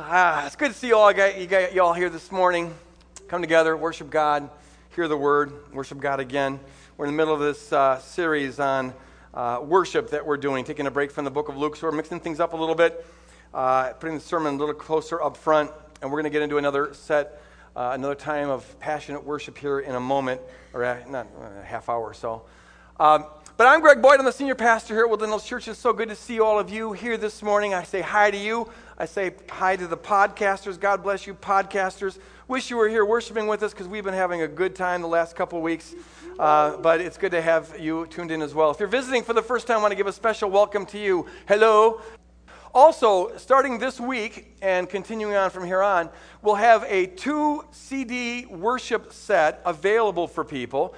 Ah, it's good to see you all, you, got, you all here this morning. Come together, worship God, hear the word, worship God again. We're in the middle of this uh, series on uh, worship that we're doing, taking a break from the book of Luke. So we're mixing things up a little bit, uh, putting the sermon a little closer up front, and we're going to get into another set, uh, another time of passionate worship here in a moment, or not a half hour or so. Um, but I'm Greg Boyd. I'm the senior pastor here at Woodland Hills Church. It's so good to see all of you here this morning. I say hi to you. I say hi to the podcasters. God bless you, podcasters. Wish you were here worshiping with us because we've been having a good time the last couple weeks. Uh, but it's good to have you tuned in as well. If you're visiting for the first time, I want to give a special welcome to you. Hello. Also, starting this week and continuing on from here on, we'll have a two CD worship set available for people.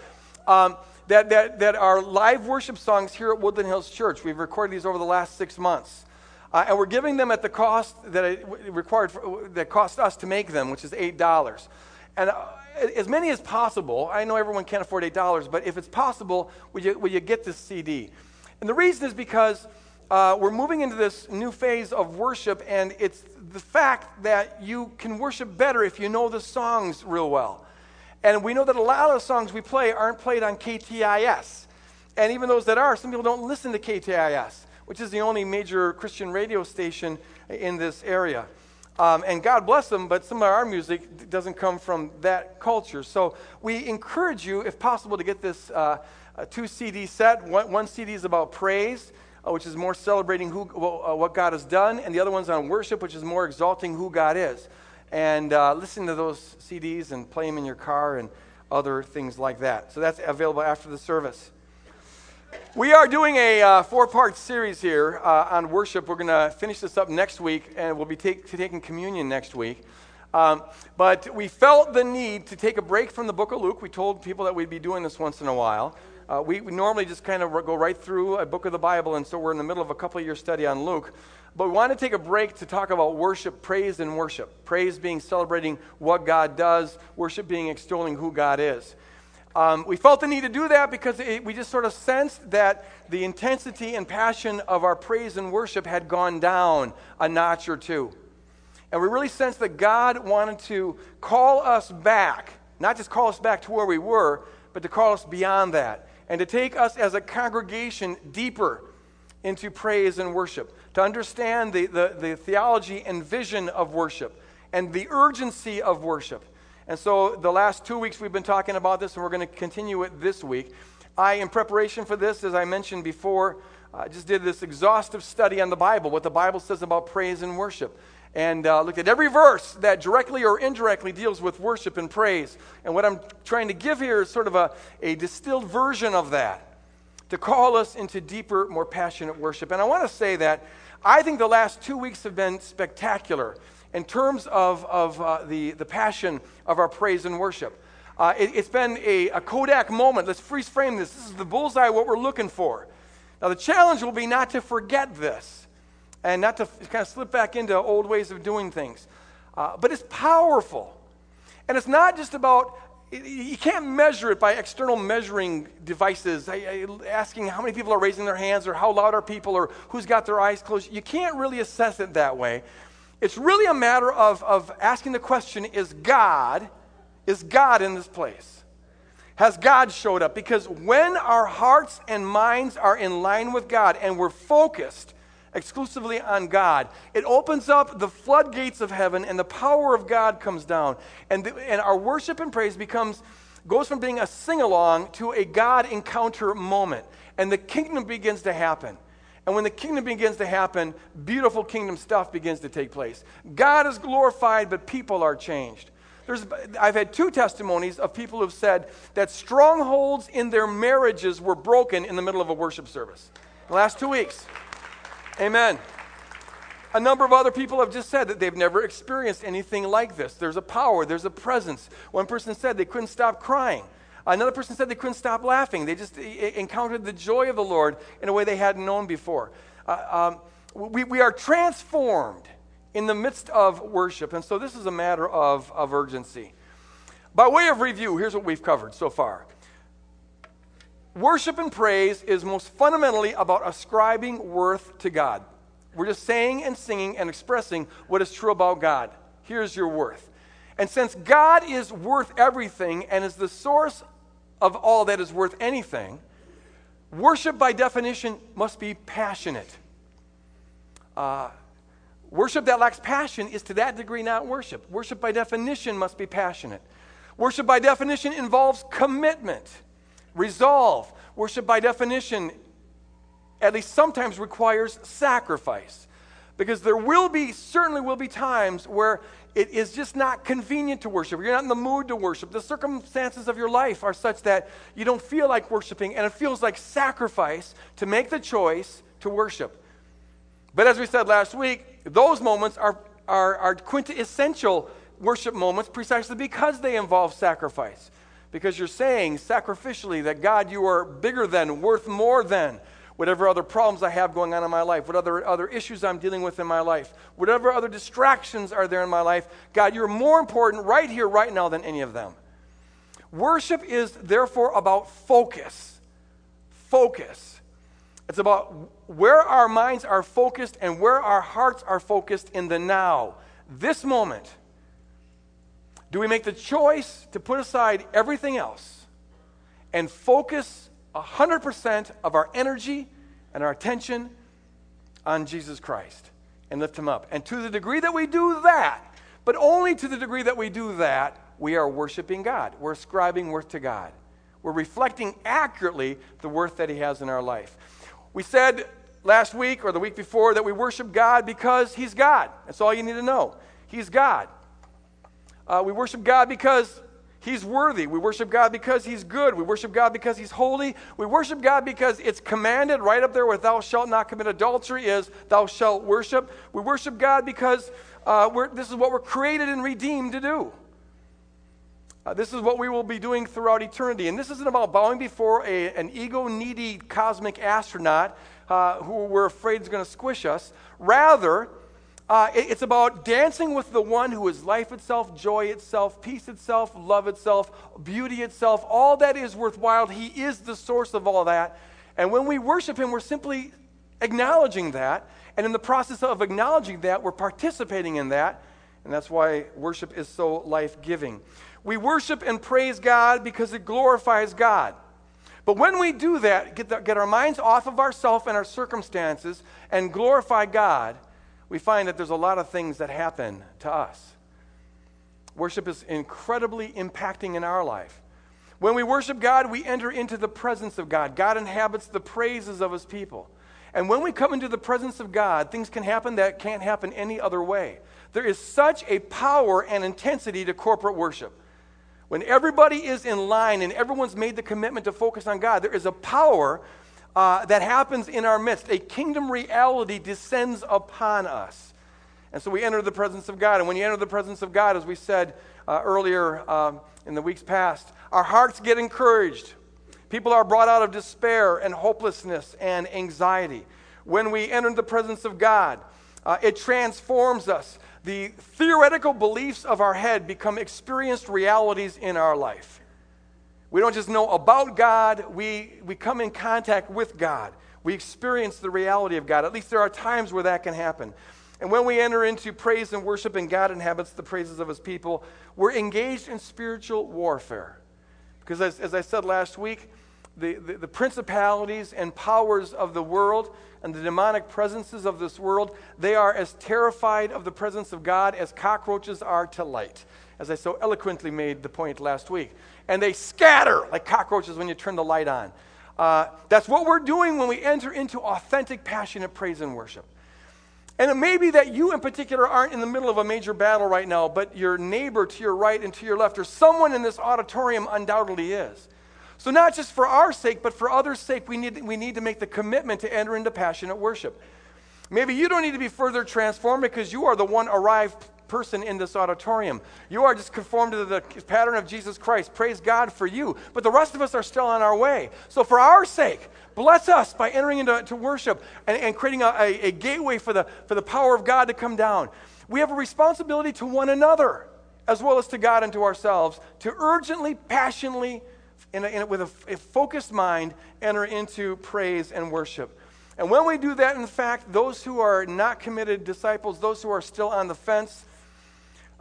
Um, that, that, that are live worship songs here at Woodland Hills Church. We've recorded these over the last six months. Uh, and we're giving them at the cost that it required for, that cost us to make them, which is eight dollars. And uh, as many as possible. I know everyone can't afford eight dollars, but if it's possible, will you, will you get this CD? And the reason is because uh, we're moving into this new phase of worship, and it's the fact that you can worship better if you know the songs real well. And we know that a lot of the songs we play aren't played on KTIS. And even those that are, some people don't listen to KTIS, which is the only major Christian radio station in this area. Um, and God bless them, but some of our music doesn't come from that culture. So we encourage you, if possible, to get this uh, two CD set. One, one, CD is about praise, uh, which is more celebrating who, uh, what God has done, and the other one's on worship, which is more exalting who God is and uh, listen to those CDs and play them in your car and other things like that. So that's available after the service. We are doing a uh, four part series here uh, on worship. We're going to finish this up next week, and we'll be take, taking communion next week. Um, but we felt the need to take a break from the book of Luke. We told people that we'd be doing this once in a while. Uh, we, we, normally just kind of go right through a book of the Bible, and so we're in the middle of a couple of year study on Luke. But we want to take a break to talk about worship, praise, and worship. Praise being celebrating what God does, worship being extolling who God is. Um, we felt the need to do that because it, we just sort of sensed that the intensity and passion of our praise and worship had gone down a notch or two. And we really sensed that God wanted to call us back, not just call us back to where we were, but to call us beyond that and to take us as a congregation deeper into praise and worship, to understand the, the, the theology and vision of worship and the urgency of worship. And so, the last two weeks we've been talking about this, and we're going to continue it this week. I, in preparation for this, as I mentioned before, I just did this exhaustive study on the Bible, what the Bible says about praise and worship and uh, looked at every verse that directly or indirectly deals with worship and praise. And what I'm trying to give here is sort of a, a distilled version of that to call us into deeper, more passionate worship. And I want to say that I think the last two weeks have been spectacular in terms of, of uh, the, the passion of our praise and worship. Uh, it, has been a, a Kodak moment. Let's freeze frame this. This is the bullseye, what we're looking for. Now, the challenge will be not to forget this and not to kind of slip back into old ways of doing things. Uh, but it's powerful. And it's not just about, you can't measure it by external measuring devices, asking how many people are raising their hands or how loud are people or who's got their eyes closed. You can't really assess it that way. It's really a matter of, of asking the question is God, is God in this place? Has God showed up? Because when our hearts and minds are in line with God and we're focused, exclusively on God. It opens up the floodgates of heaven, and the power of God comes down. And, the, and our worship and praise becomes goes from being a sing along to a God encounter moment. And the kingdom begins to happen. And when the kingdom begins to happen, beautiful kingdom stuff begins to take place. God is glorified, but people are changed. There's, I've had two testimonies of people who've said that strongholds in their marriages were broken in the middle of a worship service. The last two weeks. Amen. A number of other people have just said that they've never experienced anything like this. There's a power, there's a presence. One person said they couldn't stop crying. Another person said they couldn't stop laughing. They just encountered the joy of the Lord in a way they hadn't known before. Uh, um, we, we are transformed in the midst of worship. And so this is a matter of, of urgency. By way of review, here's what we've covered so far Worship and praise is most fundamentally about ascribing worth to God. We're just saying and singing and expressing what is true about God. Here's your worth. And since God is worth everything and is the source of all that is worth anything, worship by definition must be passionate. Uh, worship that lacks passion is to that degree not worship. Worship by definition must be passionate. Worship by definition involves commitment, resolve. Worship by definition, at least sometimes, requires sacrifice. Because there will be, certainly will be times where it is just not convenient to worship. You're not in the mood to worship. The circumstances of your life are such that you don't feel like worshiping, and it feels like sacrifice to make the choice to worship. But as we said last week, those moments are, are, are quintessential worship moments precisely because they involve sacrifice. Because you're saying sacrificially that God, you are bigger than, worth more than whatever other problems I have going on in my life, whatever other issues I'm dealing with in my life, whatever other distractions are there in my life. God, you're more important right here, right now than any of them. Worship is therefore about focus. Focus. It's about where our minds are focused and where our hearts are focused in the now, this moment. Do we make the choice to put aside everything else and focus 100% of our energy and our attention on Jesus Christ and lift him up? And to the degree that we do that, but only to the degree that we do that, we are worshiping God. We're ascribing worth to God. We're reflecting accurately the worth that he has in our life. We said last week or the week before that we worship God because he's God. That's all you need to know. He's God. Uh, we worship God because He's worthy. We worship God because He's good. We worship God because He's holy. We worship God because it's commanded right up there with thou shalt not commit adultery is thou shalt worship. We worship God because uh, this is what we're created and redeemed to do. Uh, this is what we will be doing throughout eternity. And this isn't about bowing before a, an ego needy cosmic astronaut uh, who we're afraid is going to squish us. Rather, uh, it's about dancing with the one who is life itself, joy itself, peace itself, love itself, beauty itself, all that is worthwhile. He is the source of all that. And when we worship Him, we're simply acknowledging that. And in the process of acknowledging that, we're participating in that. And that's why worship is so life giving. We worship and praise God because it glorifies God. But when we do that, get, the, get our minds off of ourselves and our circumstances and glorify God, we find that there's a lot of things that happen to us. Worship is incredibly impacting in our life. When we worship God, we enter into the presence of God. God inhabits the praises of his people. And when we come into the presence of God, things can happen that can't happen any other way. There is such a power and intensity to corporate worship. When everybody is in line and everyone's made the commitment to focus on God, there is a power uh, that happens in our midst. A kingdom reality descends upon us. And so we enter the presence of God. And when you enter the presence of God, as we said uh, earlier um, in the weeks past, our hearts get encouraged. People are brought out of despair and hopelessness and anxiety. When we enter the presence of God, uh, it transforms us. The theoretical beliefs of our head become experienced realities in our life. We don't just know about God, we, we come in contact with God. We experience the reality of God. At least there are times where that can happen. And when we enter into praise and worship and God inhabits the praises of his people, we're engaged in spiritual warfare. Because as, as I said last week, the, the, the, principalities and powers of the world and the demonic presences of this world, they are as terrified of the presence of God as cockroaches are to light, as I so eloquently made the point last week and they scatter like cockroaches when you turn the light on. Uh, that's what we're doing when we enter into authentic, passionate praise and worship. And it may be that you in particular aren't in the middle of a major battle right now, but your neighbor to your right and to your left, or someone in this auditorium undoubtedly is. So, not just for our sake, but for others' sake, we need, we need to make the commitment to enter into passionate worship. Maybe you don't need to be further transformed because you are the one arrived person in this auditorium. You are just conformed to the pattern of Jesus Christ. Praise God for you. But the rest of us are still on our way. So, for our sake, bless us by entering into to worship and, and creating a, a, a gateway for the, for the power of God to come down. We have a responsibility to one another as well as to God and to ourselves to urgently, passionately, in a, in a, with a, a focused mind, enter into praise and worship. And when we do that, in fact, those who are not committed disciples, those who are still on the fence,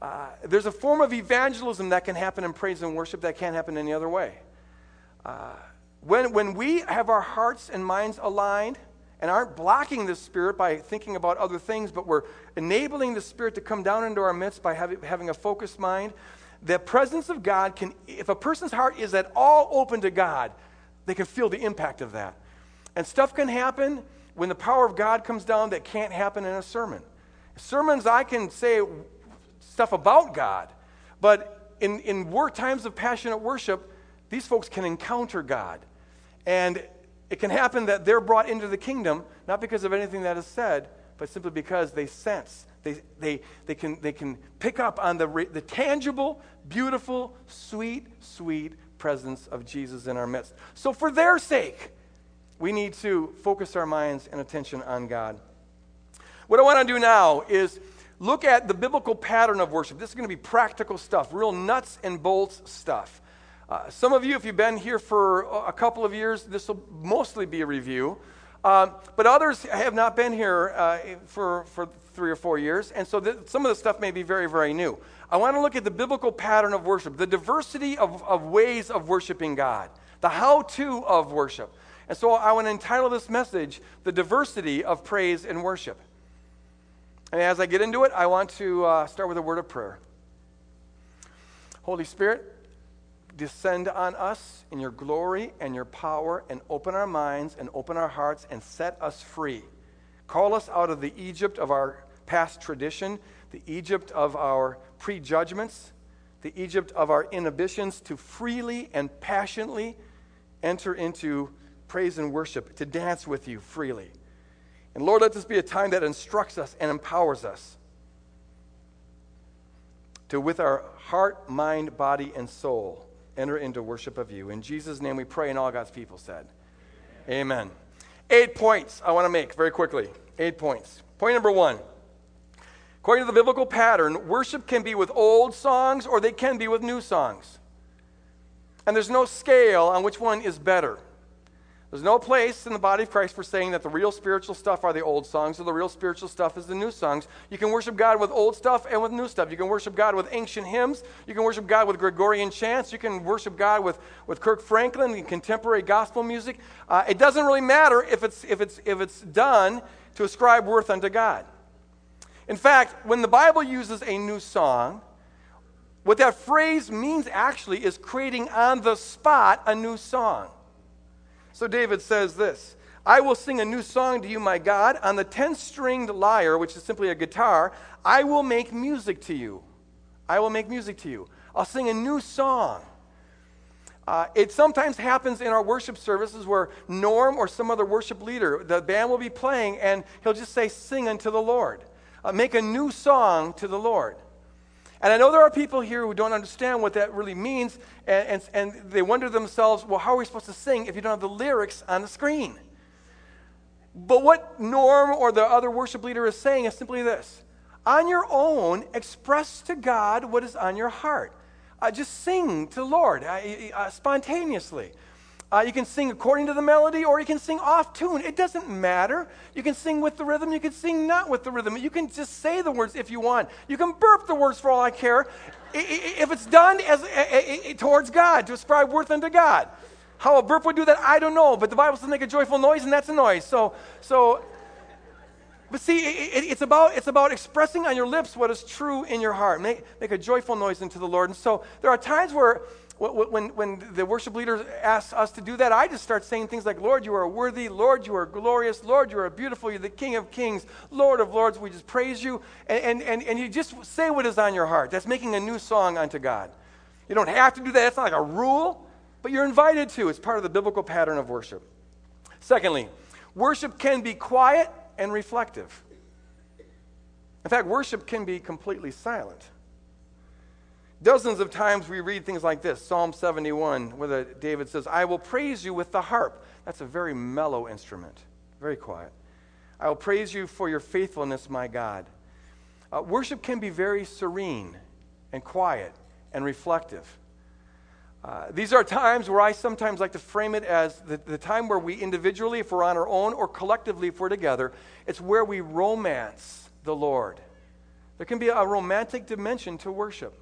uh, there's a form of evangelism that can happen in praise and worship that can't happen any other way. Uh, when, when we have our hearts and minds aligned and aren't blocking the Spirit by thinking about other things, but we're enabling the Spirit to come down into our midst by having, having a focused mind, the presence of God can, if a person's heart is at all open to God, they can feel the impact of that. And stuff can happen when the power of God comes down that can't happen in a sermon. Sermons, I can say stuff about God, but in, in work, times of passionate worship, these folks can encounter God. And it can happen that they're brought into the kingdom, not because of anything that is said, but simply because they sense, they, they, they, can, they can pick up on the, the tangible, beautiful, sweet, sweet presence of Jesus in our midst. So, for their sake, we need to focus our minds and attention on God. What I want to do now is look at the biblical pattern of worship. This is going to be practical stuff, real nuts and bolts stuff. Uh, some of you, if you've been here for a couple of years, this will mostly be a review. Um, but others have not been here uh, for, for three or four years, and so th- some of the stuff may be very, very new. I want to look at the biblical pattern of worship, the diversity of, of ways of worshiping God, the how to of worship. And so I want to entitle this message, The Diversity of Praise and Worship. And as I get into it, I want to uh, start with a word of prayer. Holy Spirit, descend on us in your glory and your power and open our minds and open our hearts and set us free. Call us out of the Egypt of our past tradition, the Egypt of our prejudgments, the Egypt of our inhibitions to freely and passionately enter into praise and worship, to dance with you freely. And Lord, let this be a time that instructs us and empowers us to, with our heart, mind, body, and soul, enter into worship of you. In Jesus' name we pray, and all God's people said, Amen. Amen. Eight points I want to make very quickly. Eight points. Point number one. According to the biblical pattern, worship can be with old songs or they can be with new songs. And there's no scale on which one is better. There's no place in the body of Christ for saying that the real spiritual stuff are the old songs or the real spiritual stuff is the new songs. You can worship God with old stuff and with new stuff. You can worship God with ancient hymns. You can worship God with Gregorian chants. You can worship God with, with Kirk Franklin and contemporary gospel music. Uh, it doesn't really matter if it's, if, it's, if it's done to ascribe worth unto God. In fact, when the Bible uses a new song, what that phrase means actually is creating on the spot a new song. So David says this I will sing a new song to you, my God. On the 10 stringed lyre, which is simply a guitar, I will make music to you. I will make music to you. I'll sing a new song. Uh, it sometimes happens in our worship services where Norm or some other worship leader, the band will be playing, and he'll just say, Sing unto the Lord. Uh, make a new song to the Lord. And I know there are people here who don't understand what that really means, and, and, and, they wonder themselves, well, how are we supposed to sing if you don't have the lyrics on the screen? But what Norm or the other worship leader is saying is simply this On your own, express to God what is on your heart. Uh, just sing to the Lord uh, uh, spontaneously. Uh, you can sing according to the melody or you can sing off tune. It doesn't matter. You can sing with the rhythm, you can sing not with the rhythm. You can just say the words if you want. You can burp the words for all I care. If it's done as, towards God, to ascribe worth unto God. How a burp would do that, I don't know, but the Bible says make a joyful noise, and that's a noise. So, so but see, it's, about, it's about expressing on your lips what is true in your heart. Make, make a joyful noise unto the Lord. And so there are times where when, when the worship leader asks us to do that, I just start saying things like, Lord, you are worthy. Lord, you are glorious. Lord, you are beautiful. You're the King of kings. Lord of lords, we just praise you. And, and, and, you just say what is on your heart. That's making a new song unto God. You don't have to do that. That's not like a rule, but you're invited to. It's part of the biblical pattern of worship. Secondly, worship can be quiet and reflective. In fact, worship can be completely silent. Dozens of times we read things like this Psalm 71, where David says, I will praise you with the harp. That's a very mellow instrument, very quiet. I will praise you for your faithfulness, my God. Uh, worship can be very serene and quiet and reflective. Uh, these are times where I sometimes like to frame it as the, the time where we individually, if we're on our own, or collectively, if we're together, it's where we romance the Lord. There can be a romantic dimension to worship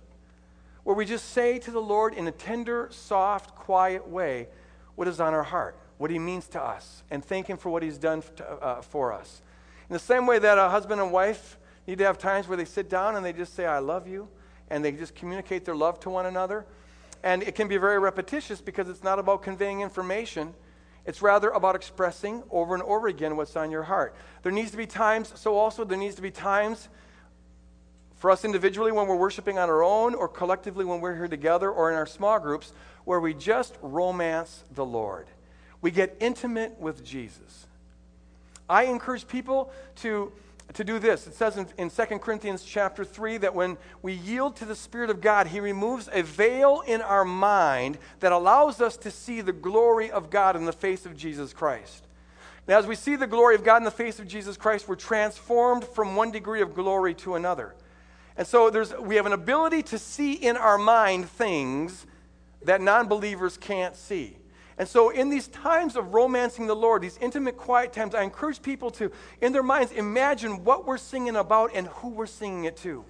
where we just say to the Lord in a tender, soft, quiet way what is on our heart, what He means to us, and thank Him for what He's done to, uh, for us. In the same way that a husband and wife need to have times where they sit down and they just say, I love you, and they just communicate their love to one another. And it can be very repetitious because it's not about conveying information. It's rather about expressing over and over again what's on your heart. There needs to be times, so also there needs to be times for us individually when we're worshiping on our own, or collectively when we're here together, or in our small groups, where we just romance the Lord. We get intimate with Jesus. I encourage people to to do this. It says in, in 2 Corinthians chapter 3 that when we yield to the Spirit of God, He removes a veil in our mind that allows us to see the glory of God in the face of Jesus Christ. Now, as we see the glory of God in the face of Jesus Christ, we're transformed from one degree of glory to another. And so there's, we have an ability to see in our mind things that non believers can't see. And so, in these times of romancing the Lord, these intimate, quiet times, I encourage people to, in their minds, imagine what we're singing about and who we're singing it to.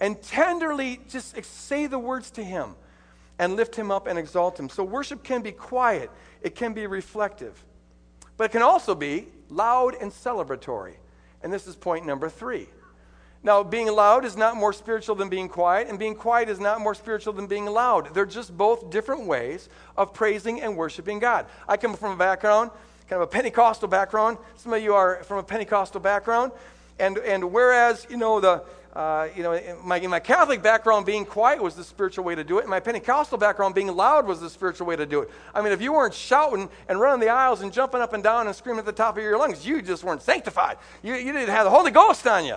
And tenderly just say the words to Him and lift Him up and exalt Him. So, worship can be quiet, it can be reflective, but it can also be loud and celebratory. And this is point number three. Now, being loud is not more spiritual than being quiet, and being quiet is not more spiritual than being loud. They're just both different ways of praising and worshiping God. I come from a background, kind of a Pentecostal background. Some of you are from a Pentecostal background. And, and whereas, you know, the, uh, you know, in my, in my Catholic background, being quiet was the spiritual way to do it. In my Pentecostal background, being loud was the spiritual way to do it. I mean, if you weren't shouting and running the aisles and jumping up and down and screaming at the top of your lungs, you just weren't sanctified. You, you didn't have the Holy Ghost on you.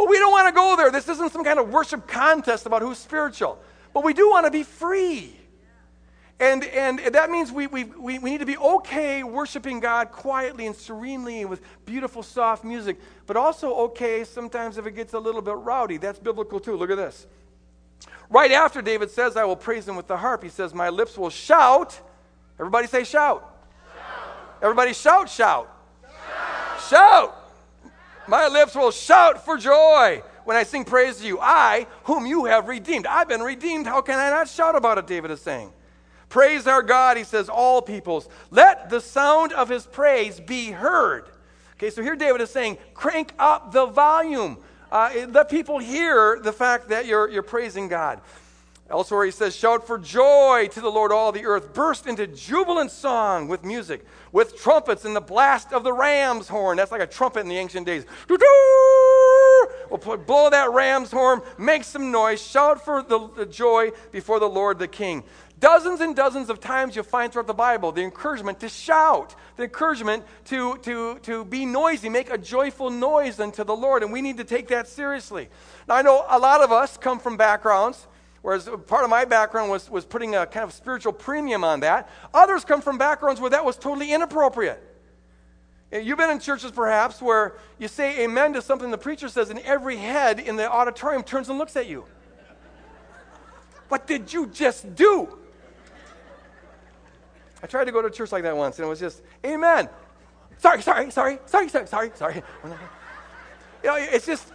But we don't want to go there. This isn't some kind of worship contest about who's spiritual. But we do want to be free. And, and that means we, we, we, we need to be okay worshiping God quietly and serenely with beautiful, soft music, but also okay sometimes if it gets a little bit rowdy. That's biblical too. Look at this. Right after David says, I will praise him with the harp, he says, My lips will shout. Everybody say shout. shout. Everybody shout, shout. Shout. shout. My lips will shout for joy when I sing praise to you. I, whom you have redeemed. I've been redeemed. How can I not shout about it? David is saying. Praise our God, he says, all peoples. Let the sound of his praise be heard. Okay, so here David is saying, crank up the volume. Uh, let people hear the fact that you're, you're praising God. Elsewhere, he says, Shout for joy to the Lord, all the earth. Burst into jubilant song with music, with trumpets and the blast of the ram's horn. That's like a trumpet in the ancient days. We'll blow that ram's horn, make some noise, shout for the, the joy before the Lord the King. Dozens and dozens of times you'll find throughout the Bible the encouragement to shout, the encouragement to, to, to be noisy, make a joyful noise unto the Lord. And we need to take that seriously. Now, I know a lot of us come from backgrounds Whereas part of my background was, was putting a kind of spiritual premium on that. Others come from backgrounds where that was totally inappropriate. Eh, you've been in churches perhaps where you say amen to something the preacher says, and every head in the auditorium turns and looks at you. what did you just do? I tried to go to a church like that once, and it was just, amen. Sorry, sorry, sorry, sorry, sorry, sorry, sorry. You know, it's just,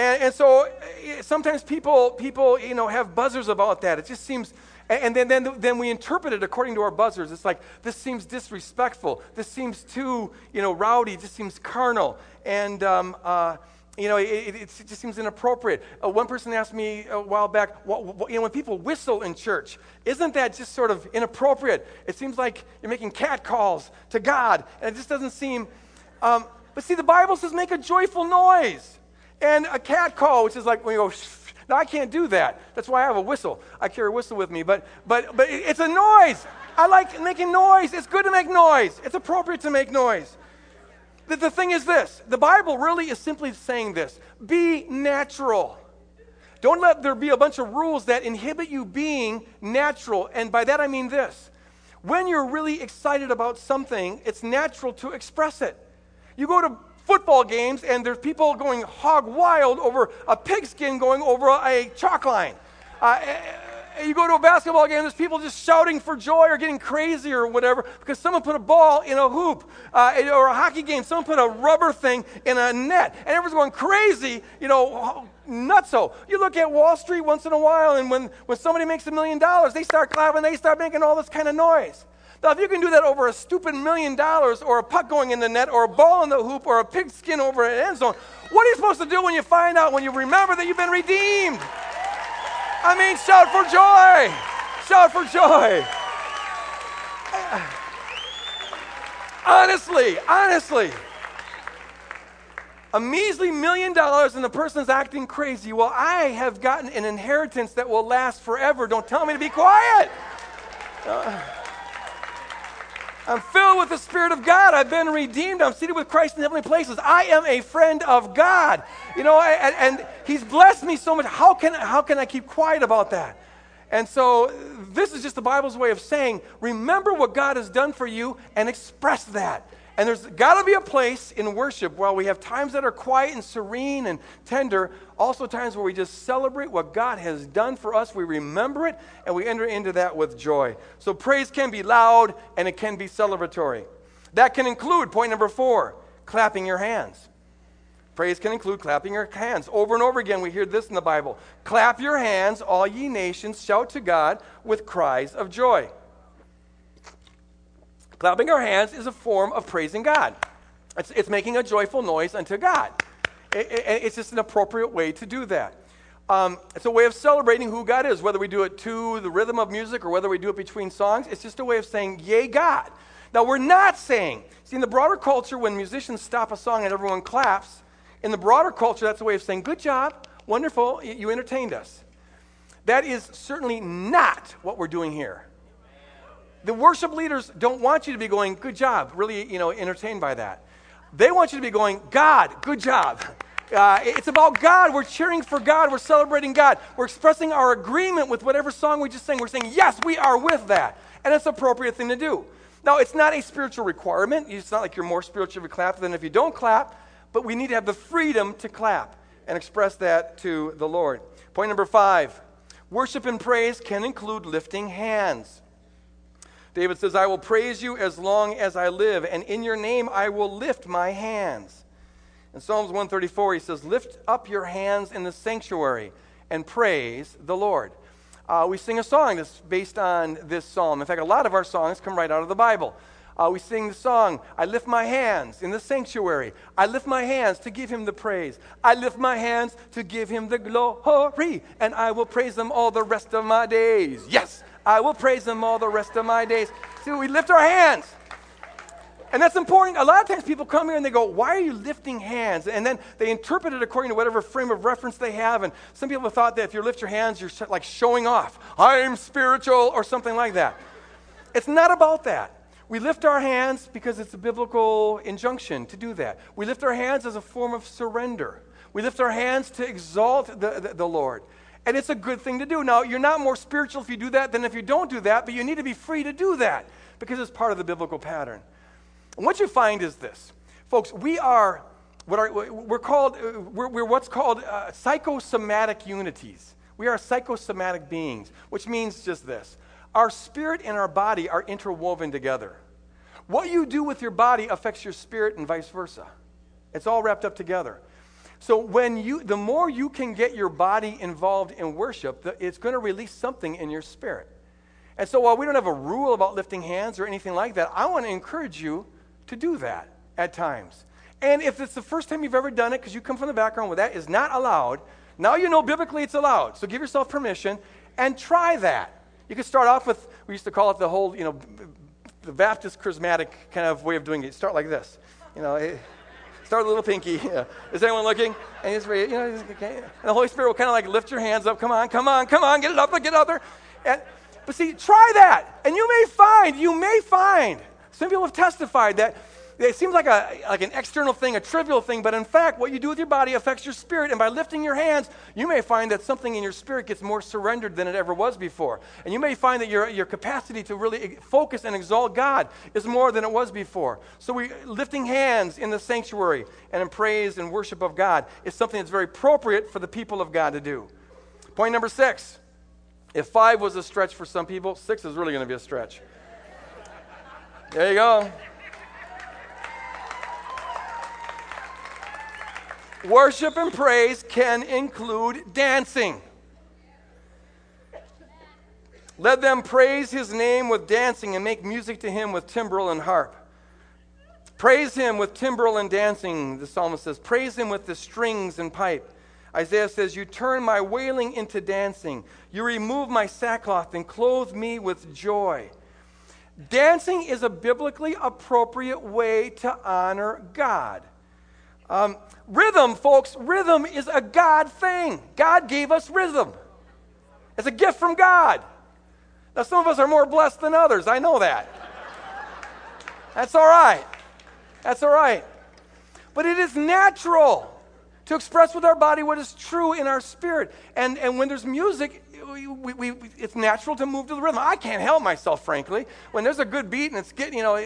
and, and so eh, sometimes people, people, you know, have buzzers about that. It just seems, and then, then, then we interpret it according to our buzzers. It's like, this seems disrespectful. This seems too, you know, rowdy. This seems carnal. And, um, uh, you know, it, it, it, just seems inappropriate. Uh, one person asked me a while back, what, what, you know, when people whistle in church, isn't that just sort of inappropriate? It seems like you're making cat calls to God, and it just doesn't seem. Um, but see, the Bible says make a joyful noise and a cat call, which is like when you go, now I can't do that. That's why I have a whistle. I carry a whistle with me, but, but, but it's a noise. I like making noise. It's good to make noise, it's appropriate to make noise. The, the thing is this the Bible really is simply saying this be natural. Don't let there be a bunch of rules that inhibit you being natural. And by that I mean this when you're really excited about something, it's natural to express it. You go to football games and there's people going hog wild over a pigskin going over a chalk line. Uh, you go to a basketball game, there's people just shouting for joy or getting crazy or whatever because someone put a ball in a hoop. Uh, or a hockey game, someone put a rubber thing in a net. And everyone's going crazy, you know, nutso. You look at Wall Street once in a while, and when, when somebody makes a million dollars, they start clapping, they start making all this kind of noise. Now, if you can do that over a stupid million dollars, or a puck going in the net, or a ball in the hoop, or a pigskin over an end zone, what are you supposed to do when you find out, when you remember that you've been redeemed? I mean, shout for joy! Shout for joy! Honestly, honestly. A measly million dollars and the person's acting crazy. Well, I have gotten an inheritance that will last forever. Don't tell me to be quiet. Uh, I'm filled with the Spirit of God. I've been redeemed. I'm seated with Christ in heavenly places. I am a friend of God. You know, and, and He's blessed me so much. How can, how can I keep quiet about that? And so, this is just the Bible's way of saying, remember what God has done for you and express that. And there's got to be a place in worship while we have times that are quiet and serene and tender, also times where we just celebrate what God has done for us. We remember it and we enter into that with joy. So praise can be loud and it can be celebratory. That can include point number four clapping your hands. Praise can include clapping your hands. Over and over again, we hear this in the Bible Clap your hands, all ye nations, shout to God with cries of joy. Clapping our hands is a form of praising God. It's, it's making a joyful noise unto God. It, it, it's just an appropriate way to do that. Um, it's a way of celebrating who God is, whether we do it to the rhythm of music or whether we do it between songs. It's just a way of saying, Yay, God. Now, we're not saying, see, in the broader culture, when musicians stop a song and everyone claps, in the broader culture, that's a way of saying, Good job, wonderful, you entertained us. That is certainly not what we're doing here the worship leaders don't want you to be going, good job, really, you know, entertained by that. They want you to be going, God, good job. Uh, it's about God. We're cheering for God. We're celebrating God. We're expressing our agreement with whatever song we just sang. We're saying, yes, we are with that. And it's an appropriate thing to do. Now, it's not a spiritual requirement. It's not like you're more spiritual if you clap than if you don't clap, but we need to have the freedom to clap and express that to the Lord. Point number five worship and praise can include lifting hands. David says, I will praise you as long as I live, and in your name I will lift my hands. In Psalms 134, he says, Lift up your hands in the sanctuary and praise the Lord. Uh, we sing a song that's based on this psalm. In fact, a lot of our songs come right out of the Bible. Uh, we sing the song, I lift my hands in the sanctuary. I lift my hands to give him the praise. I lift my hands to give him the glory, and I will praise him all the rest of my days. Yes, I will praise him all the rest of my days. See, we lift our hands. And that's important. A lot of times people come here and they go, Why are you lifting hands? And then they interpret it according to whatever frame of reference they have. And some people thought that if you lift your hands, you're like showing off. I'm spiritual or something like that. It's not about that. We lift our hands because it's a biblical injunction to do that. We lift our hands as a form of surrender. We lift our hands to exalt the, the, the Lord. And it's a good thing to do. Now, you're not more spiritual if you do that than if you don't do that, but you need to be free to do that because it's part of the biblical pattern. And what you find is this folks, we are what are, we're called, we're, we're what's called uh, psychosomatic unities. We are psychosomatic beings, which means just this our spirit and our body are interwoven together. What you do with your body affects your spirit and vice versa. It's all wrapped up together. So when you, the more you can get your body involved in worship, the, it's going to release something in your spirit. And so while we don't have a rule about lifting hands or anything like that, I want to encourage you to do that at times. And if it's the first time you've ever done it, because you come from the background where that is not allowed, now you know biblically it's allowed. So give yourself permission and try that. You can start off with, we used to call it the whole, you know, the Baptist charismatic kind of way of doing it. Start like this. You know, it, Start a little pinky. Yeah. Is anyone looking? And, he's, you know, and the Holy Spirit will kind of like lift your hands up. Come on, come on, come on. Get it up, get it up there. And, but see, try that. And you may find, you may find, some people have testified that it seems like, a, like an external thing, a trivial thing, but in fact, what you do with your body affects your spirit. And by lifting your hands, you may find that something in your spirit gets more surrendered than it ever was before. And you may find that your, your capacity to really focus and exalt God is more than it was before. So, we, lifting hands in the sanctuary and in praise and worship of God is something that's very appropriate for the people of God to do. Point number six If five was a stretch for some people, six is really going to be a stretch. There you go. Worship and praise can include dancing. Let them praise his name with dancing and make music to him with timbrel and harp. Praise him with timbrel and dancing, the psalmist says. Praise him with the strings and pipe. Isaiah says, You turn my wailing into dancing. You remove my sackcloth and clothe me with joy. Dancing is a biblically appropriate way to honor God. Um, rhythm, folks, rhythm is a God thing. God gave us rhythm. It's a gift from God. Now, some of us are more blessed than others. I know that. That's all right. That's all right. But it is natural to express with our body what is true in our spirit. And, and when there's music, we, we, we, it's natural to move to the rhythm. I can't help myself, frankly. When there's a good beat and it's getting, you know,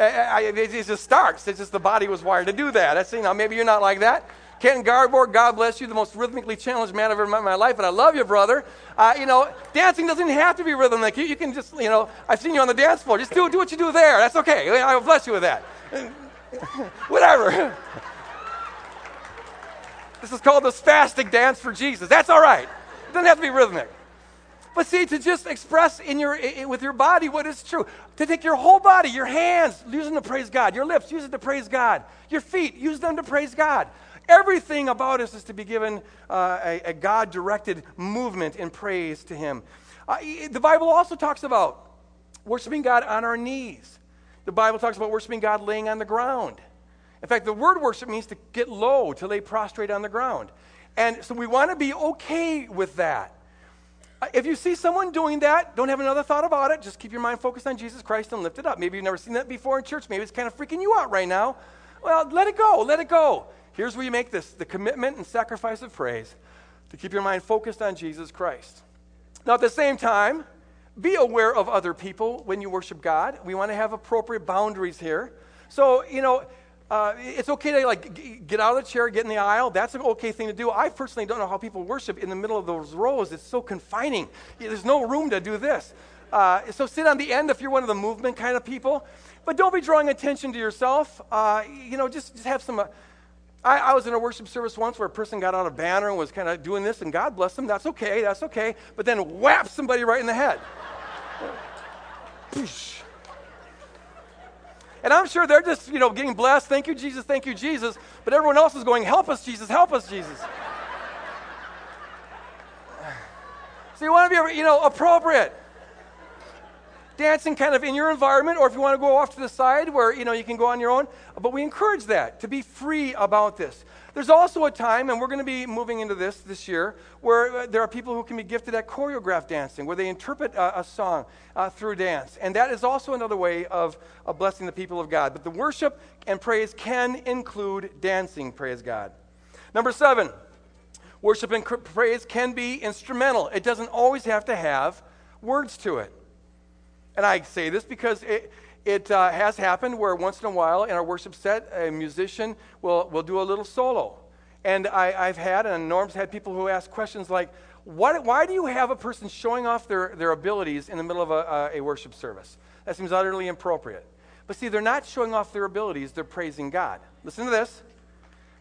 it, just starts. It's just the body was wired to do that. That's, you know, maybe you're not like that. Ken Garbord, God bless you, the most rhythmically challenged man I've ever met in my life, and I love you, brother. Uh, you know, dancing doesn't have to be rhythmic. You, you can just, you know, I've seen you on the dance floor. Just do, do what you do there. That's okay. I will bless you with that. Whatever. This is called the spastic dance for Jesus. That's all right. It doesn't have to be rhythmic. But see, to just express in your, with your body what is true, to take your whole body, your hands, use them to praise God, your lips, use it to praise God, your feet, use them to praise God. Everything about us is to be given uh, a, a God directed movement in praise to Him. Uh, the Bible also talks about worshiping God on our knees. The Bible talks about worshiping God laying on the ground. In fact, the word worship means to get low, to lay prostrate on the ground. And so we want to be okay with that. If you see someone doing that, don't have another thought about it. Just keep your mind focused on Jesus Christ and lift it up. Maybe you've never seen that before in church. Maybe it's kind of freaking you out right now. Well, let it go. Let it go. Here's where you make this the commitment and sacrifice of praise to keep your mind focused on Jesus Christ. Now, at the same time, be aware of other people when you worship God. We want to have appropriate boundaries here. So, you know, uh, it's okay to like get out of the chair, get in the aisle. That's an okay thing to do. I personally don't know how people worship in the middle of those rows. It's so confining. There's no room to do this. Uh, so sit on the end if you're one of the movement kind of people. But don't be drawing attention to yourself. Uh, you know, just, just have some. Uh, I, I, was in a worship service once where a person got out a banner and was kind of doing this, and God bless them. That's okay. That's okay. But then whap somebody right in the head. And I'm sure they're just, you know, getting blessed. Thank you, Jesus. Thank you, Jesus. But everyone else is going, help us, Jesus. Help us, Jesus. so you want to be, you know, appropriate. Dancing kind of in your environment, or if you want to go off to the side where, you know, you can go on your own. But we encourage that, to be free about this. There's also a time, and we're going to be moving into this this year, where uh, there are people who can be gifted at choreographed dancing, where they interpret a, a song uh, through dance. And that is also another way of, of blessing the people of God. But the worship and praise can include dancing, praise God. Number seven, worship and praise can be instrumental. It doesn't always have to have words to it. And I say this because it, it uh, has happened where once in a while in our worship set, a musician will, will do a little solo. And I, have had, and Norm's had people who ask questions like, what, why do you have a person showing off their, their abilities in the middle of a, a worship service? That seems utterly inappropriate. But see, they're not showing off their abilities, they're praising God. Listen to this.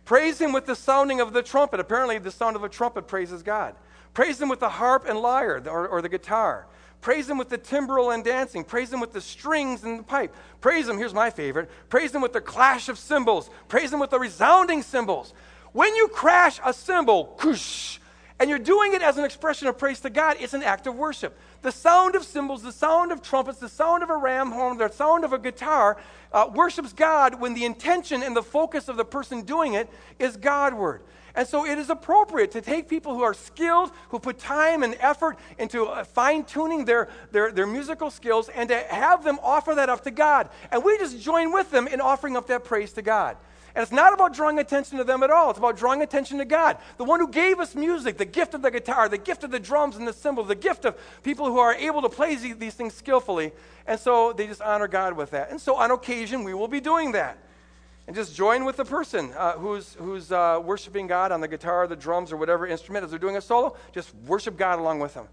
Praise Him with the sounding of the trumpet. Apparently, the sound of a trumpet praises God. Praise Him with the harp and lyre or, or the guitar. Praise him with the timbrel and dancing. Praise him with the strings and the pipe. Praise him, here's my favorite. Praise him with the clash of cymbals. Praise him with the resounding cymbals. When you crash a cymbal, kush, and you're doing it as an expression of praise to God, it's an act of worship. The sound of cymbals, the sound of trumpets, the sound of a ram horn, the sound of a guitar uh, worships God when the intention and the focus of the person doing it is Godward. And so it is appropriate to take people who are skilled, who put time and effort into uh, fine tuning their, their, their musical skills, and to have them offer that up to God. And we just join with them in offering up that praise to God. And it's not about drawing attention to them at all. It's about drawing attention to God, the one who gave us music, the gift of the guitar, the gift of the drums and the cymbals, the gift of people who are able to play these things skillfully. And so they just honor God with that. And so on occasion, we will be doing that and just join with the person uh, who's, who's uh, worshiping God on the guitar, or the drums, or whatever instrument. As they're doing a solo, just worship God along with them.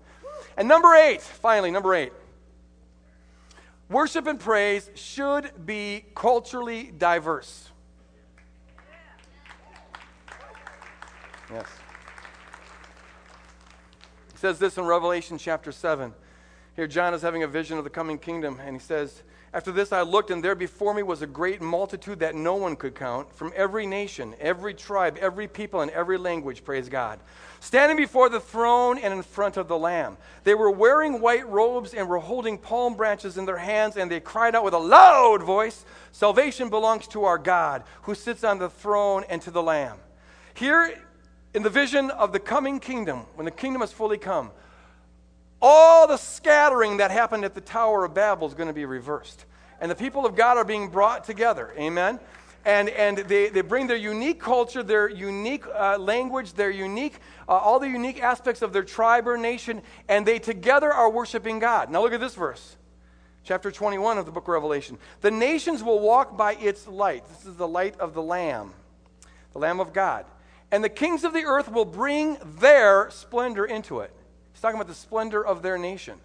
And number eight, finally, number eight. Worship and praise should be culturally diverse. Yes. It says this in Revelation chapter 7. Here, John is having a vision of the coming kingdom, and he says, After this I looked, and there before me was a great multitude that no one could count, from every nation, every tribe, every people, and every language, praise God, standing before the throne and in front of the Lamb. They were wearing white robes and were holding palm branches in their hands, and they cried out with a loud voice Salvation belongs to our God, who sits on the throne, and to the Lamb. Here, in the vision of the coming kingdom, when the kingdom has fully come, all the scattering that happened at the Tower of Babel is going to be reversed. And the people of God are being brought together. Amen. And, and they, they bring their unique culture, their unique uh, language, their unique, uh, all the unique aspects of their tribe or nation, and they together are worshiping God. Now look at this verse, chapter 21 of the book of Revelation. The nations will walk by its light. This is the light of the Lamb, the Lamb of God. And the kings of the earth will bring their splendor into it. He's talking about the splendor of their nation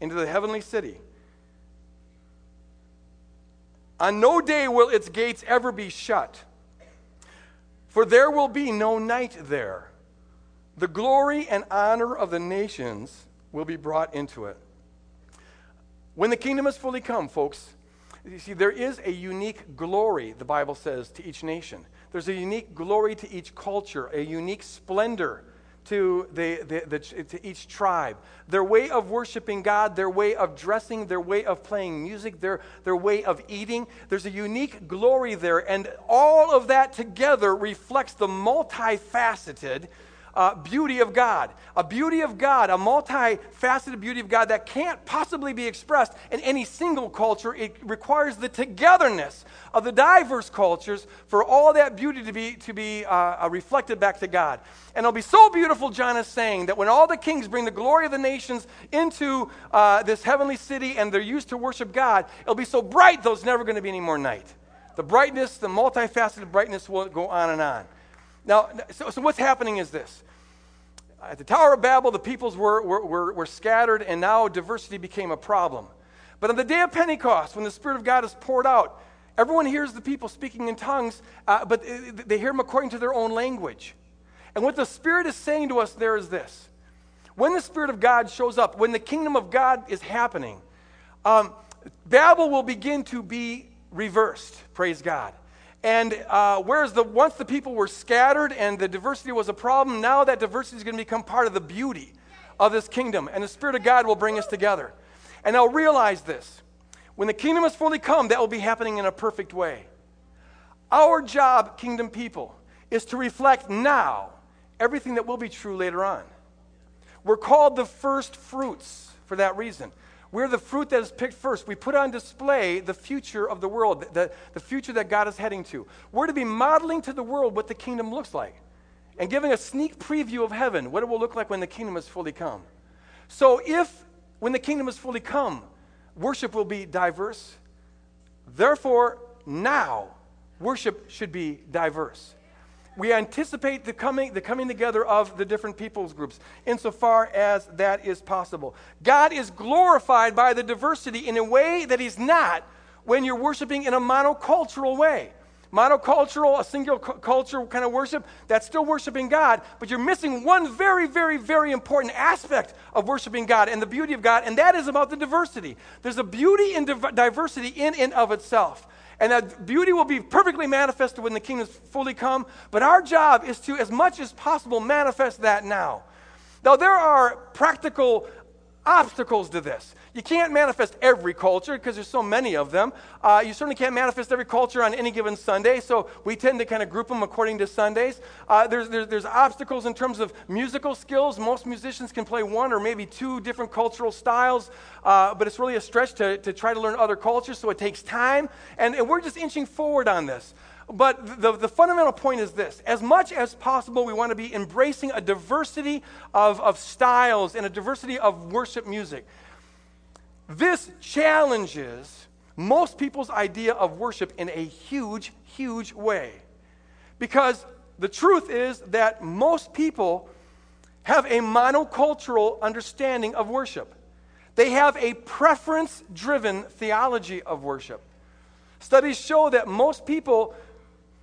into the heavenly city. On no day will its gates ever be shut, for there will be no night there. The glory and honor of the nations will be brought into it. When the kingdom is fully come, folks, you see, there is a unique glory, the Bible says, to each nation. There's a unique glory to each culture, a unique splendor to, the, the, the, to each tribe. Their way of worshiping God, their way of dressing, their way of playing music, their, their way of eating. There's a unique glory there. And all of that together reflects the multifaceted uh, beauty of God. A beauty of God, a multifaceted beauty of God that can't possibly be expressed in any single culture. It requires the togetherness of the diverse cultures for all that beauty to be, to be uh, uh, reflected back to God. And it'll be so beautiful, John is saying, that when all the kings bring the glory of the nations into uh, this heavenly city and they're used to worship God, it'll be so bright, there's never going to be any more night. The brightness, the multifaceted brightness will go on and on. Now, so, so what's happening is this. At the Tower of Babel, the peoples were, were, were, were they and now diversity became a problem. But on the day of Pentecost, when the Spirit of God is poured out, everyone hears the people speaking in tongues, uh, but they hear them according to their own language. And what the Spirit is saying to us there is this when the Spirit of God shows up, when the kingdom of God is happening, um, Babel will begin to be reversed. Praise God. And uh, whereas the, once the people were scattered and the diversity was a problem, now that diversity is going to become part of the beauty of this kingdom. And the Spirit of God will bring us together. And now realize this when the kingdom is fully come, that will be happening in a perfect way. Our job, kingdom people, is to reflect now everything that will be true later on. We're called the first fruits for that reason. We're the fruit that is picked first. We put on display the future of the world, the, the future that God is heading to. We're to be modeling to the world what the kingdom looks like and giving a sneak preview of heaven, what it will look like when the kingdom is fully come. So, if when the kingdom is fully come, worship will be diverse, therefore, now worship should be diverse we anticipate the coming, the coming together of the different peoples groups insofar as that is possible. God is glorified by the diversity in a way that He's not when you're worshiping in a monocultural way. Monocultural, a single cu- culture kind of worship, that's still worshiping God, but you're missing one very, very, very important aspect of worshiping God and the beauty of God, and that is about the diversity. There's a beauty in div- diversity in and of itself. And that beauty will be perfectly manifested when the kingdom is fully come. But our job is to, as much as possible, manifest that now. Now, there are practical obstacles to this. You can't manifest every culture because there's so many of them. Uh, you certainly can't manifest every culture on any given Sunday, so we tend to kind of group them according to Sundays. Uh, there's, there's, there's obstacles in terms of musical skills. Most musicians can play one or maybe two different cultural styles, uh, but it's really a stretch to, to try to learn other cultures, so it takes time. And, and we're just inching forward on this. But the, the fundamental point is this as much as possible, we want to be embracing a diversity of, of styles and a diversity of worship music. This challenges most people's idea of worship in a huge, huge way. Because the truth is that most people have a monocultural understanding of worship. They have a preference driven theology of worship. Studies show that most people,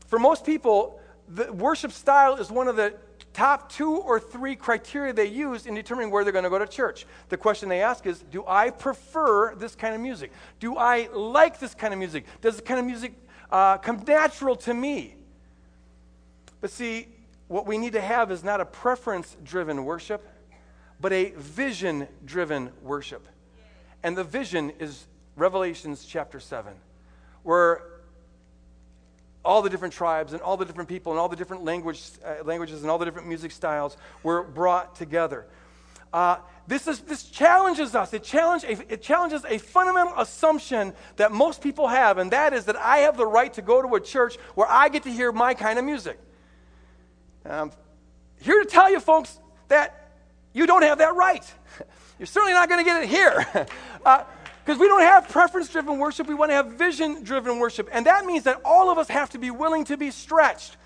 for most people, the worship style is one of the top two or three criteria they use in determining where they're going to go to church. The question they ask is Do I prefer this kind of music? Do I like this kind of music? Does this kind of music uh, come natural to me? But see, what we need to have is not a preference driven worship, but a vision driven worship. And the vision is Revelations chapter 7, where all the different tribes and all the different people and all the different language, uh, languages and all the different music styles were brought together. Uh, this, is, this challenges us. It, challenge, it challenges a fundamental assumption that most people have, and that is that I have the right to go to a church where I get to hear my kind of music. Um, here to tell you, folks, that you don't have that right. You're certainly not going to get it here. Because we don't have preference driven worship, we want to have vision driven worship. And that means that all of us have to be willing to be stretched.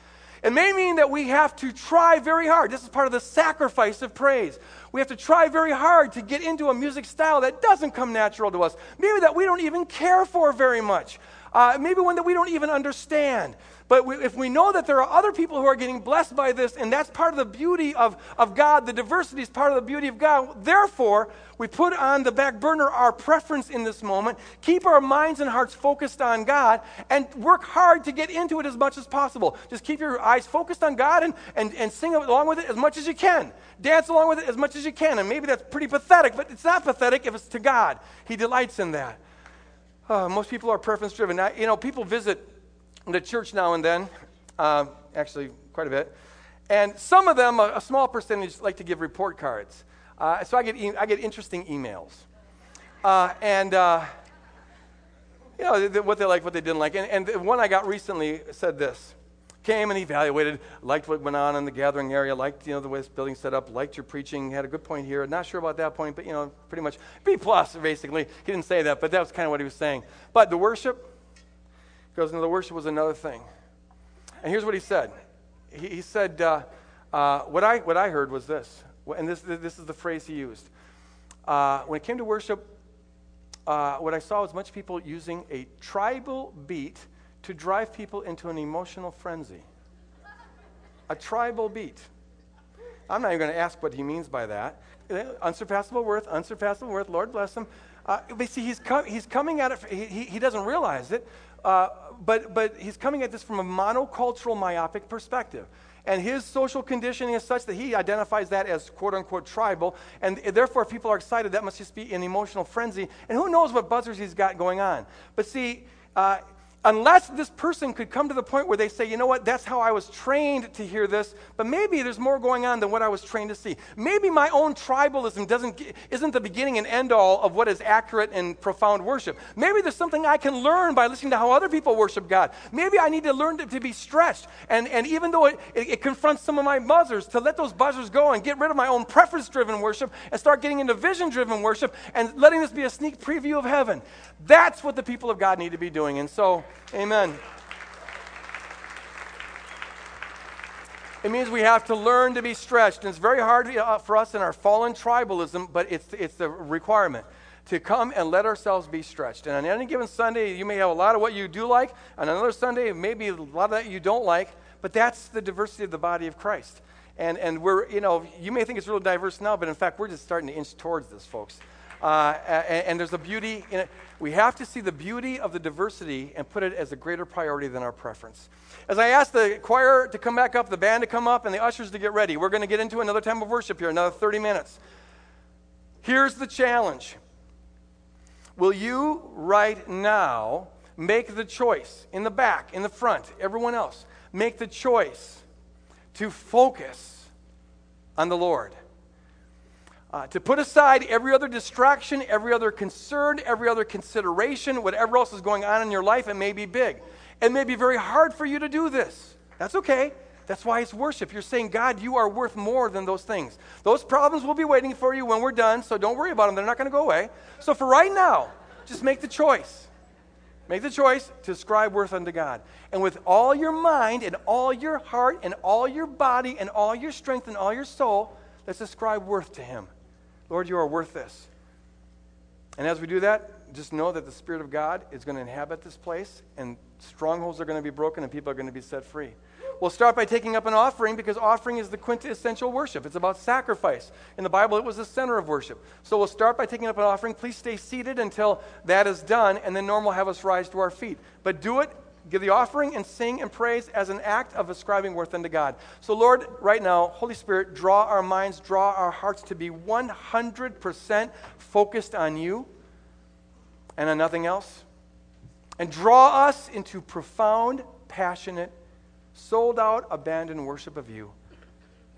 It may mean that we have to try very hard. This is part of the sacrifice of praise. We have to try very hard to get into a music style that doesn't come natural to us. Maybe that we don't even care for very much. Uh, maybe one that we don't even understand. But we, if we know that there are other people who are getting blessed by this, and that's part of the beauty of, of God, the diversity is part of the beauty of God, therefore, we put on the back burner our preference in this moment, keep our minds and hearts focused on God, and work hard to get into it as much as possible. Just keep your eyes focused on God and, and, and sing along with it as much as you can. Dance along with it as much as you can. And maybe that's pretty pathetic, but it's not pathetic if it's to God. He delights in that. Uh, most people are preference driven. You know, people visit the church now and then, uh, actually, quite a bit. And some of them, a, small percentage, like to give report cards. Uh, so I get, e- I get interesting emails. Uh, and, uh, you know, what they like, what they didn't like. And, and the one I got recently said this came and evaluated, liked what went on in the gathering area, liked you know the way this building set up, liked your preaching, had a good point here. Not sure about that point, but you know, pretty much B plus basically. He didn't say that, but that was kind of what he was saying. But the worship, goes into the worship was another thing. And here's what he said. He, he said, uh, uh, what, I, what I heard was this, and this, this is the phrase he used. Uh, when it came to worship, uh, what I saw was much people using a tribal beat to drive people into an emotional frenzy. A tribal beat. I'm not even going to ask what he means by that. Unsurpassable worth, unsurpassable worth, Lord bless him. Uh, but see, he's, com- he's coming at it, he, he doesn't realize it, uh, but, but he's coming at this from a monocultural, myopic perspective. And his social conditioning is such that he identifies that as quote unquote tribal. And therefore, if people are excited, that must just be an emotional frenzy. And who knows what buzzers he's got going on. But see, uh, unless this person could come to the point where they say, you know what, that's how I was trained to hear this, but maybe there's more going on than what I was trained to see. Maybe my own tribalism doesn't, isn't the beginning and end all of what is accurate and profound worship. Maybe there's something I can learn by listening to how other people worship God. Maybe I need to learn to, to be stretched. And, and even though it, it, it confronts some of my buzzers, to let those buzzers go and get rid of my own preference driven worship and start getting into vision driven worship and letting this be a sneak preview of heaven. That's what the people of God need to be doing. And so, Amen. It means we have to learn to be stretched. And it's very hard uh, for us in our fallen tribalism, but it's, it's the requirement to come and let ourselves be stretched. And on any given Sunday, you may have a lot of what you do like. On another Sunday, maybe a lot of that you don't like. But that's the diversity of the body of Christ. And, and we're, you know, you may think it's really diverse now, but in fact, we're just starting to inch towards this, folks. Uh, and, and, there's a beauty in it. We have to see the beauty of the diversity and put it as a greater priority than our preference. As I ask the choir to come back up, the band to come up, and the ushers to get ready, we're going to get into another time of worship here, another 30 minutes. Here's the challenge Will you right now make the choice in the back, in the front, everyone else, make the choice to focus on the Lord? Uh, to put aside every other distraction, every other concern, every other consideration, whatever else is going on in your life, it may be big. It may be very hard for you to do this. That's okay. That's why it's worship. You're saying, God, you are worth more than those things. Those problems will be waiting for you when we're done, so don't worry about them. They're not going to go away. So for right now, just make the choice. Make the choice to ascribe worth unto God. And with all your mind and all your heart and all your body and all your strength and all your soul, let's ascribe worth to him. Lord, you are worth this. And as we do that, just know that the Spirit of God is going to inhabit this place, and strongholds are going to be broken, and people are going to be set free. We'll start by taking up an offering because offering is the quintessential worship. It's about sacrifice. In the Bible, it was the center of worship. So we'll start by taking up an offering. Please stay seated until that is done, and then Norm will have us rise to our feet. But do it give the offering and sing and praise as an act of ascribing worth unto God. So, Lord, right now, Holy Spirit, draw our minds, draw our hearts to be 100% focused on you and on nothing else. And draw us into profound, passionate, sold out, abandoned worship of you.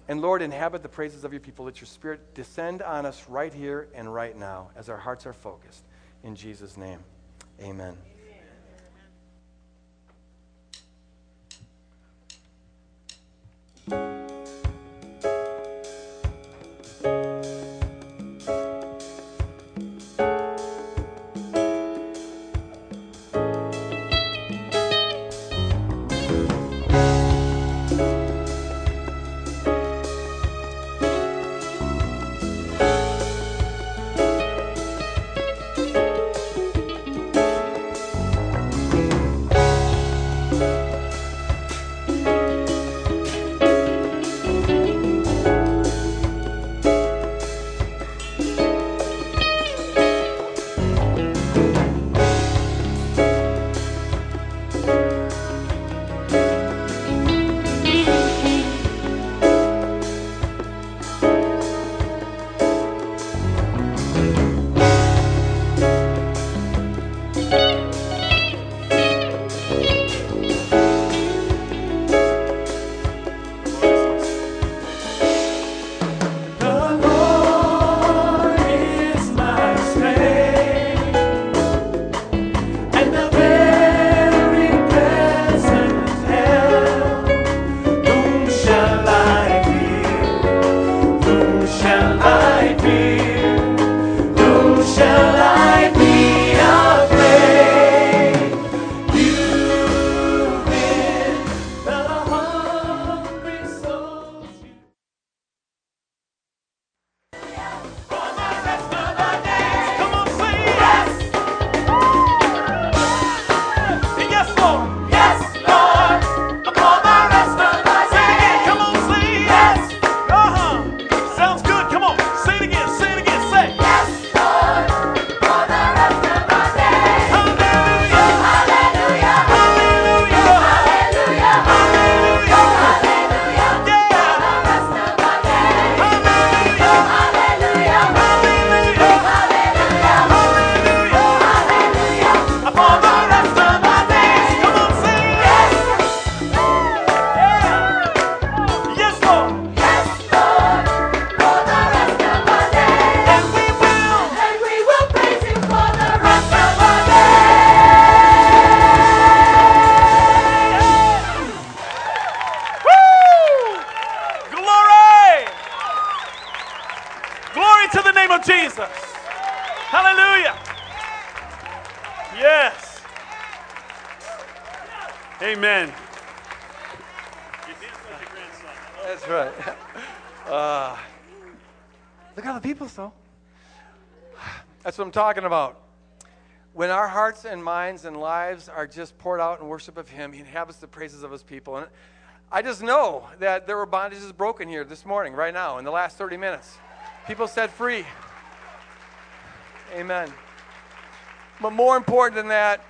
And Lord, inhabit the praises of your people. Let your spirit descend on us right here and right now as our hearts are focused. In Jesus' name, amen. Talking about. When our hearts and minds and lives are just poured out in worship of Him, He inhabits the praises of His people. And I just know that there were bondages broken here this morning, right now, in the last 30 minutes. People set free. Amen. But more important than that,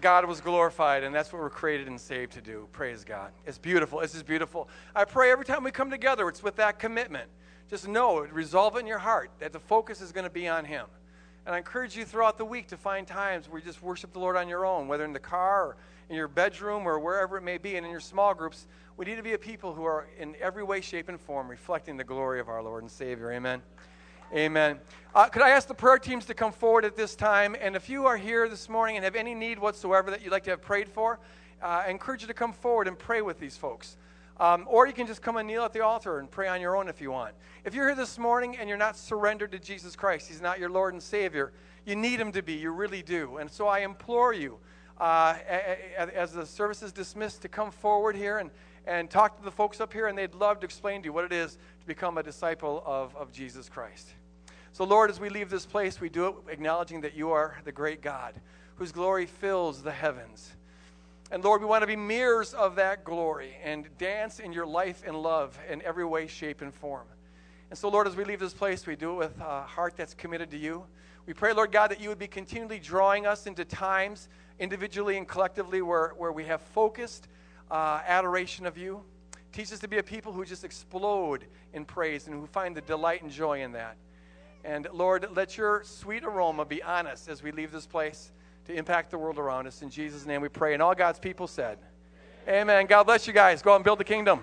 God was glorified, and that's what we're created and saved to do. Praise God. It's beautiful. It's just beautiful. I pray every time we come together, it's with that commitment. Just know, resolve it in your heart that the focus is going to be on Him. And I encourage you throughout the week to find times where you just worship the Lord on your own, whether in the car or in your bedroom or wherever it may be, and in your small groups. We need to be a people who are in every way, shape, and form reflecting the glory of our Lord and Savior. Amen. Amen. Uh, could I ask the prayer teams to come forward at this time? And if you are here this morning and have any need whatsoever that you'd like to have prayed for, uh, I encourage you to come forward and pray with these folks. Um, or you can just come and kneel at the altar and pray on your own if you want. If you're here this morning and you're not surrendered to Jesus Christ, He's not your Lord and Savior, you need Him to be. You really do. And so I implore you, uh, as the service is dismissed, to come forward here and, and talk to the folks up here, and they'd love to explain to you what it is to become a disciple of, of Jesus Christ. So, Lord, as we leave this place, we do it acknowledging that you are the great God whose glory fills the heavens. And Lord, we want to be mirrors of that glory and dance in your life and love in every way, shape, and form. And so, Lord, as we leave this place, we do it with a heart that's committed to you. We pray, Lord God, that you would be continually drawing us into times, individually and collectively, where, where we have focused uh, adoration of you. Teach us to be a people who just explode in praise and who find the delight and joy in that. And Lord, let your sweet aroma be on us as we leave this place to impact the world around us. In Jesus' name we pray. And all God's people said, Amen. Amen. God bless you guys. Go out and build the kingdom.